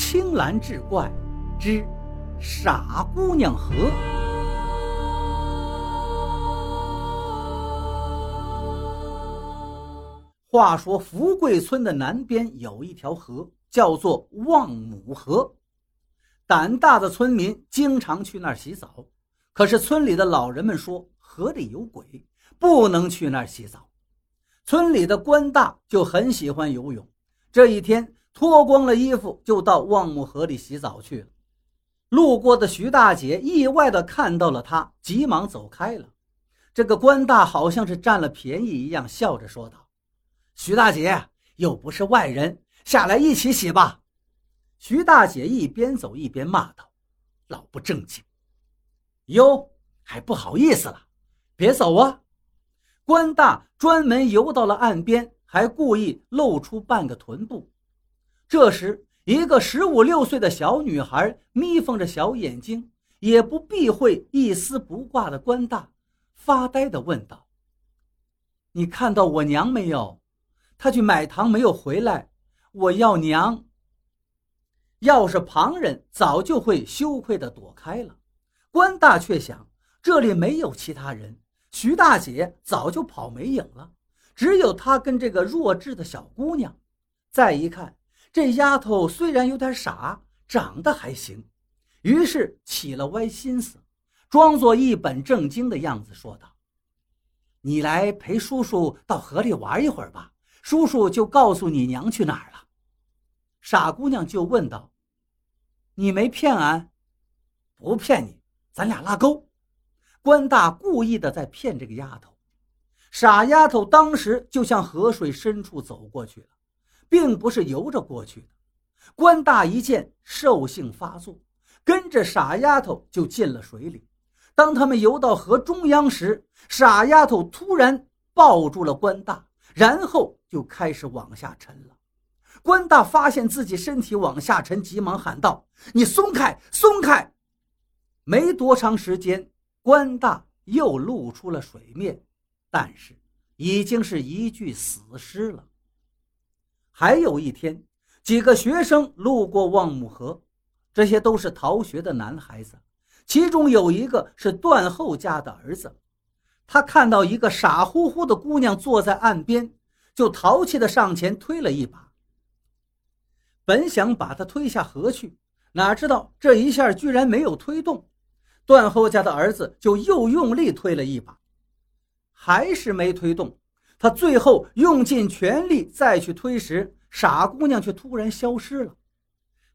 青蓝志怪之傻姑娘河。话说福贵村的南边有一条河，叫做望母河。胆大的村民经常去那儿洗澡，可是村里的老人们说河里有鬼，不能去那儿洗澡。村里的官大就很喜欢游泳，这一天脱光了衣服就到望母河里洗澡去了。路过的徐大姐意外的看到了他，急忙走开了。这个官大好像是占了便宜一样，笑着说道：“徐大姐又不是外人，下来一起洗吧。”徐大姐一边走一边骂道：“老不正经！哟，还不好意思了，别走啊！”官大专门游到了岸边，还故意露出半个臀部。这时，一个十五六岁的小女孩眯缝着小眼睛，也不避讳一丝不挂的官大，发呆地问道：“你看到我娘没有？她去买糖没有回来？我要娘。”要是旁人，早就会羞愧地躲开了。官大却想，这里没有其他人。徐大姐早就跑没影了，只有她跟这个弱智的小姑娘。再一看，这丫头虽然有点傻，长得还行，于是起了歪心思，装作一本正经的样子说道：“你来陪叔叔到河里玩一会儿吧，叔叔就告诉你娘去哪儿了。”傻姑娘就问道：“你没骗俺？不骗你，咱俩拉钩。”官大故意的在骗这个丫头，傻丫头当时就向河水深处走过去了，并不是游着过去的。官大一见，兽性发作，跟着傻丫头就进了水里。当他们游到河中央时，傻丫头突然抱住了官大，然后就开始往下沉了。官大发现自己身体往下沉，急忙喊道：“你松开，松开！”没多长时间。官大又露出了水面，但是已经是一具死尸了。还有一天，几个学生路过望母河，这些都是逃学的男孩子，其中有一个是段后家的儿子。他看到一个傻乎乎的姑娘坐在岸边，就淘气的上前推了一把，本想把她推下河去，哪知道这一下居然没有推动。段后家的儿子就又用力推了一把，还是没推动。他最后用尽全力再去推时，傻姑娘却突然消失了。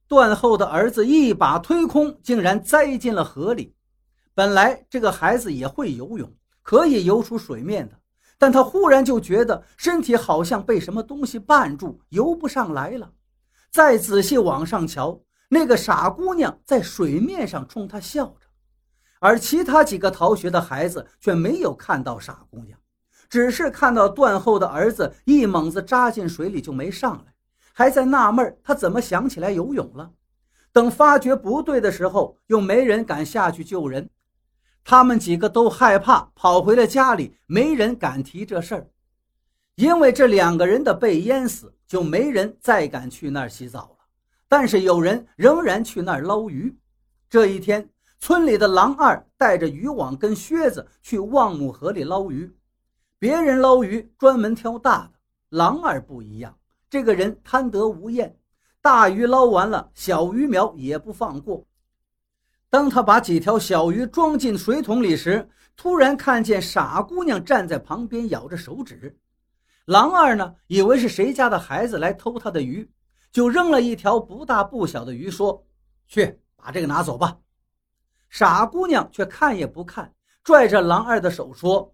断后的儿子一把推空，竟然栽进了河里。本来这个孩子也会游泳，可以游出水面的，但他忽然就觉得身体好像被什么东西绊住，游不上来了。再仔细往上瞧，那个傻姑娘在水面上冲他笑着。而其他几个逃学的孩子却没有看到傻姑娘，只是看到断后的儿子一猛子扎进水里就没上来，还在纳闷他怎么想起来游泳了。等发觉不对的时候，又没人敢下去救人，他们几个都害怕，跑回了家里，没人敢提这事儿。因为这两个人的被淹死，就没人再敢去那儿洗澡了。但是有人仍然去那儿捞鱼。这一天。村里的狼二带着渔网跟靴子去望母河里捞鱼，别人捞鱼专门挑大的，狼二不一样，这个人贪得无厌，大鱼捞完了，小鱼苗也不放过。当他把几条小鱼装进水桶里时，突然看见傻姑娘站在旁边咬着手指。狼二呢，以为是谁家的孩子来偷他的鱼，就扔了一条不大不小的鱼，说：“去把这个拿走吧。”傻姑娘却看也不看，拽着狼二的手说：“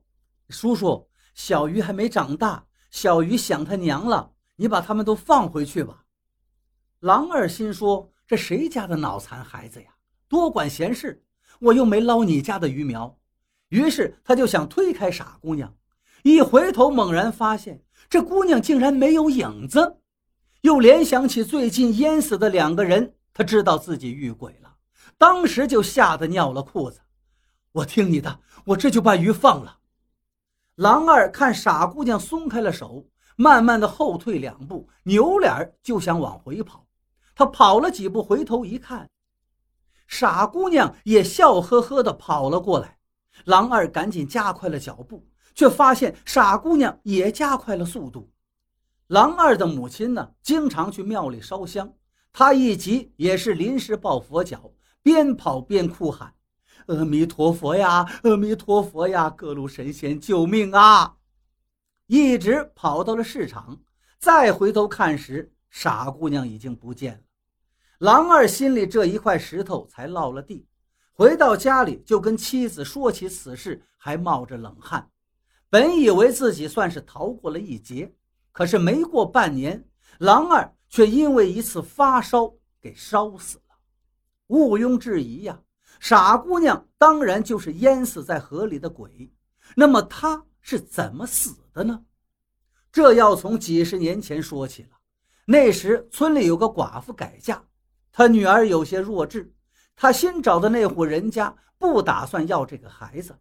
叔叔，小鱼还没长大，小鱼想他娘了，你把他们都放回去吧。”狼二心说：“这谁家的脑残孩子呀，多管闲事！我又没捞你家的鱼苗。”于是他就想推开傻姑娘，一回头猛然发现这姑娘竟然没有影子，又联想起最近淹死的两个人，他知道自己遇鬼了。当时就吓得尿了裤子，我听你的，我这就把鱼放了。狼二看傻姑娘松开了手，慢慢的后退两步，扭脸就想往回跑。他跑了几步，回头一看，傻姑娘也笑呵呵的跑了过来。狼二赶紧加快了脚步，却发现傻姑娘也加快了速度。狼二的母亲呢，经常去庙里烧香，她一急也是临时抱佛脚，边跑边哭喊：“阿弥陀佛呀，阿弥陀佛呀，各路神仙救命啊！”一直跑到了市场，再回头看时，傻姑娘已经不见了。狼二心里这一块石头才落了地，回到家里就跟妻子说起此事，还冒着冷汗。本以为自己算是逃过了一劫，可是没过半年，狼二却因为一次发烧给烧死了。毋庸置疑呀，傻姑娘当然就是淹死在河里的鬼。那么她是怎么死的呢？这要从几十年前说起了。那时村里有个寡妇改嫁。她女儿有些弱智，她新找的那户人家不打算要这个孩子。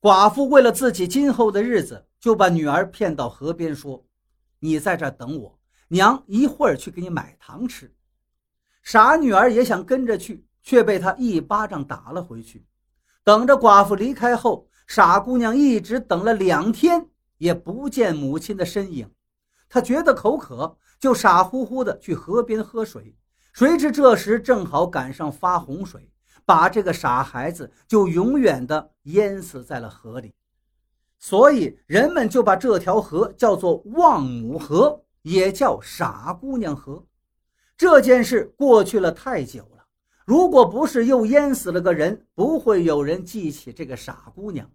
寡妇为了自己今后的日子，就把女儿骗到河边，说：“你在这等我，娘一会儿去给你买糖吃。”傻女儿也想跟着去，却被他一巴掌打了回去。等着寡妇离开后，傻姑娘一直等了两天，也不见母亲的身影。她觉得口渴，就傻乎乎的去河边喝水。谁知这时正好赶上发洪水，把这个傻孩子就永远的淹死在了河里，所以人们就把这条河叫做望母河，也叫傻姑娘河。这件事过去了太久，如果不是又淹死了个人，不会有人记起这个傻姑娘。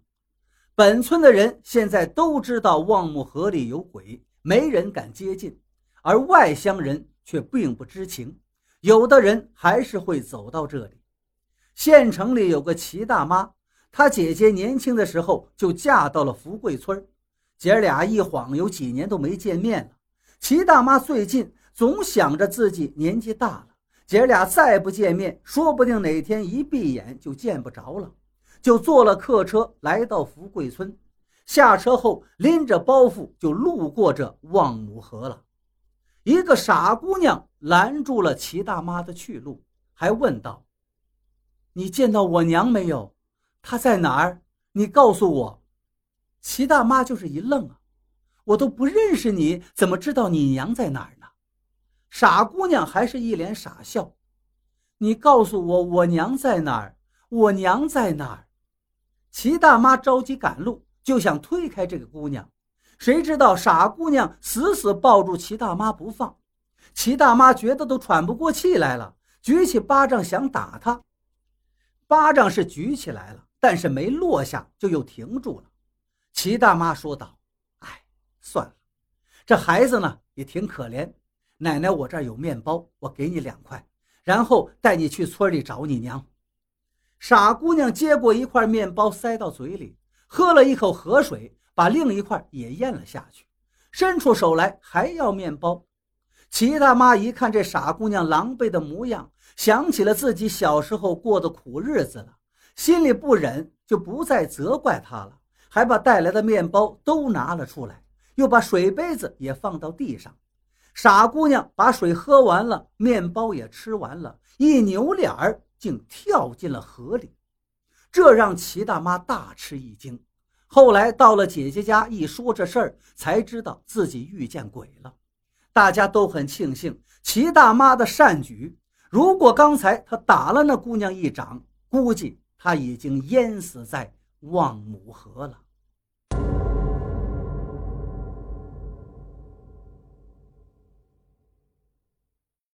本村的人现在都知道望木河里有鬼，没人敢接近，而外乡人却并不知情。有的人还是会走到这里。县城里有个齐大妈，她姐姐年轻的时候就嫁到了福贵村，姐俩一晃有几年都没见面了。齐大妈最近总想着自己年纪大了，姐俩再不见面，说不定哪天一闭眼就见不着了，就坐了客车来到福贵村。下车后拎着包袱就路过这望母河了。一个傻姑娘拦住了齐大妈的去路，还问道：“你见到我娘没有？她在哪儿？你告诉我。”齐大妈就是一愣啊，我都不认识你，怎么知道你娘在哪儿？傻姑娘还是一脸傻笑：“你告诉我，我娘在哪儿？我娘在哪儿？”齐大妈着急赶路，就想推开这个姑娘。谁知道傻姑娘死死抱住齐大妈不放，齐大妈觉得都喘不过气来了，举起巴掌想打她，巴掌是举起来了，但是没落下，就又停住了。齐大妈说道：“哎，算了，这孩子呢也挺可怜。奶奶，我这儿有面包，我给你两块，然后带你去村里找你娘。”傻姑娘接过一块面包，塞到嘴里，喝了一口河水。把另一块也咽了下去，伸出手来还要面包。齐大妈一看这傻姑娘狼狈的模样，想起了自己小时候过的苦日子了，心里不忍，就不再责怪她了，还把带来的面包都拿了出来，又把水杯子也放到地上。傻姑娘把水喝完了，面包也吃完了，一扭脸儿竟跳进了河里，这让齐大妈大吃一惊。后来到了姐姐家，一说这事儿，才知道自己遇见鬼了。大家都很庆幸齐大妈的善举。如果刚才她打了那姑娘一掌，估计她已经淹死在望母河了。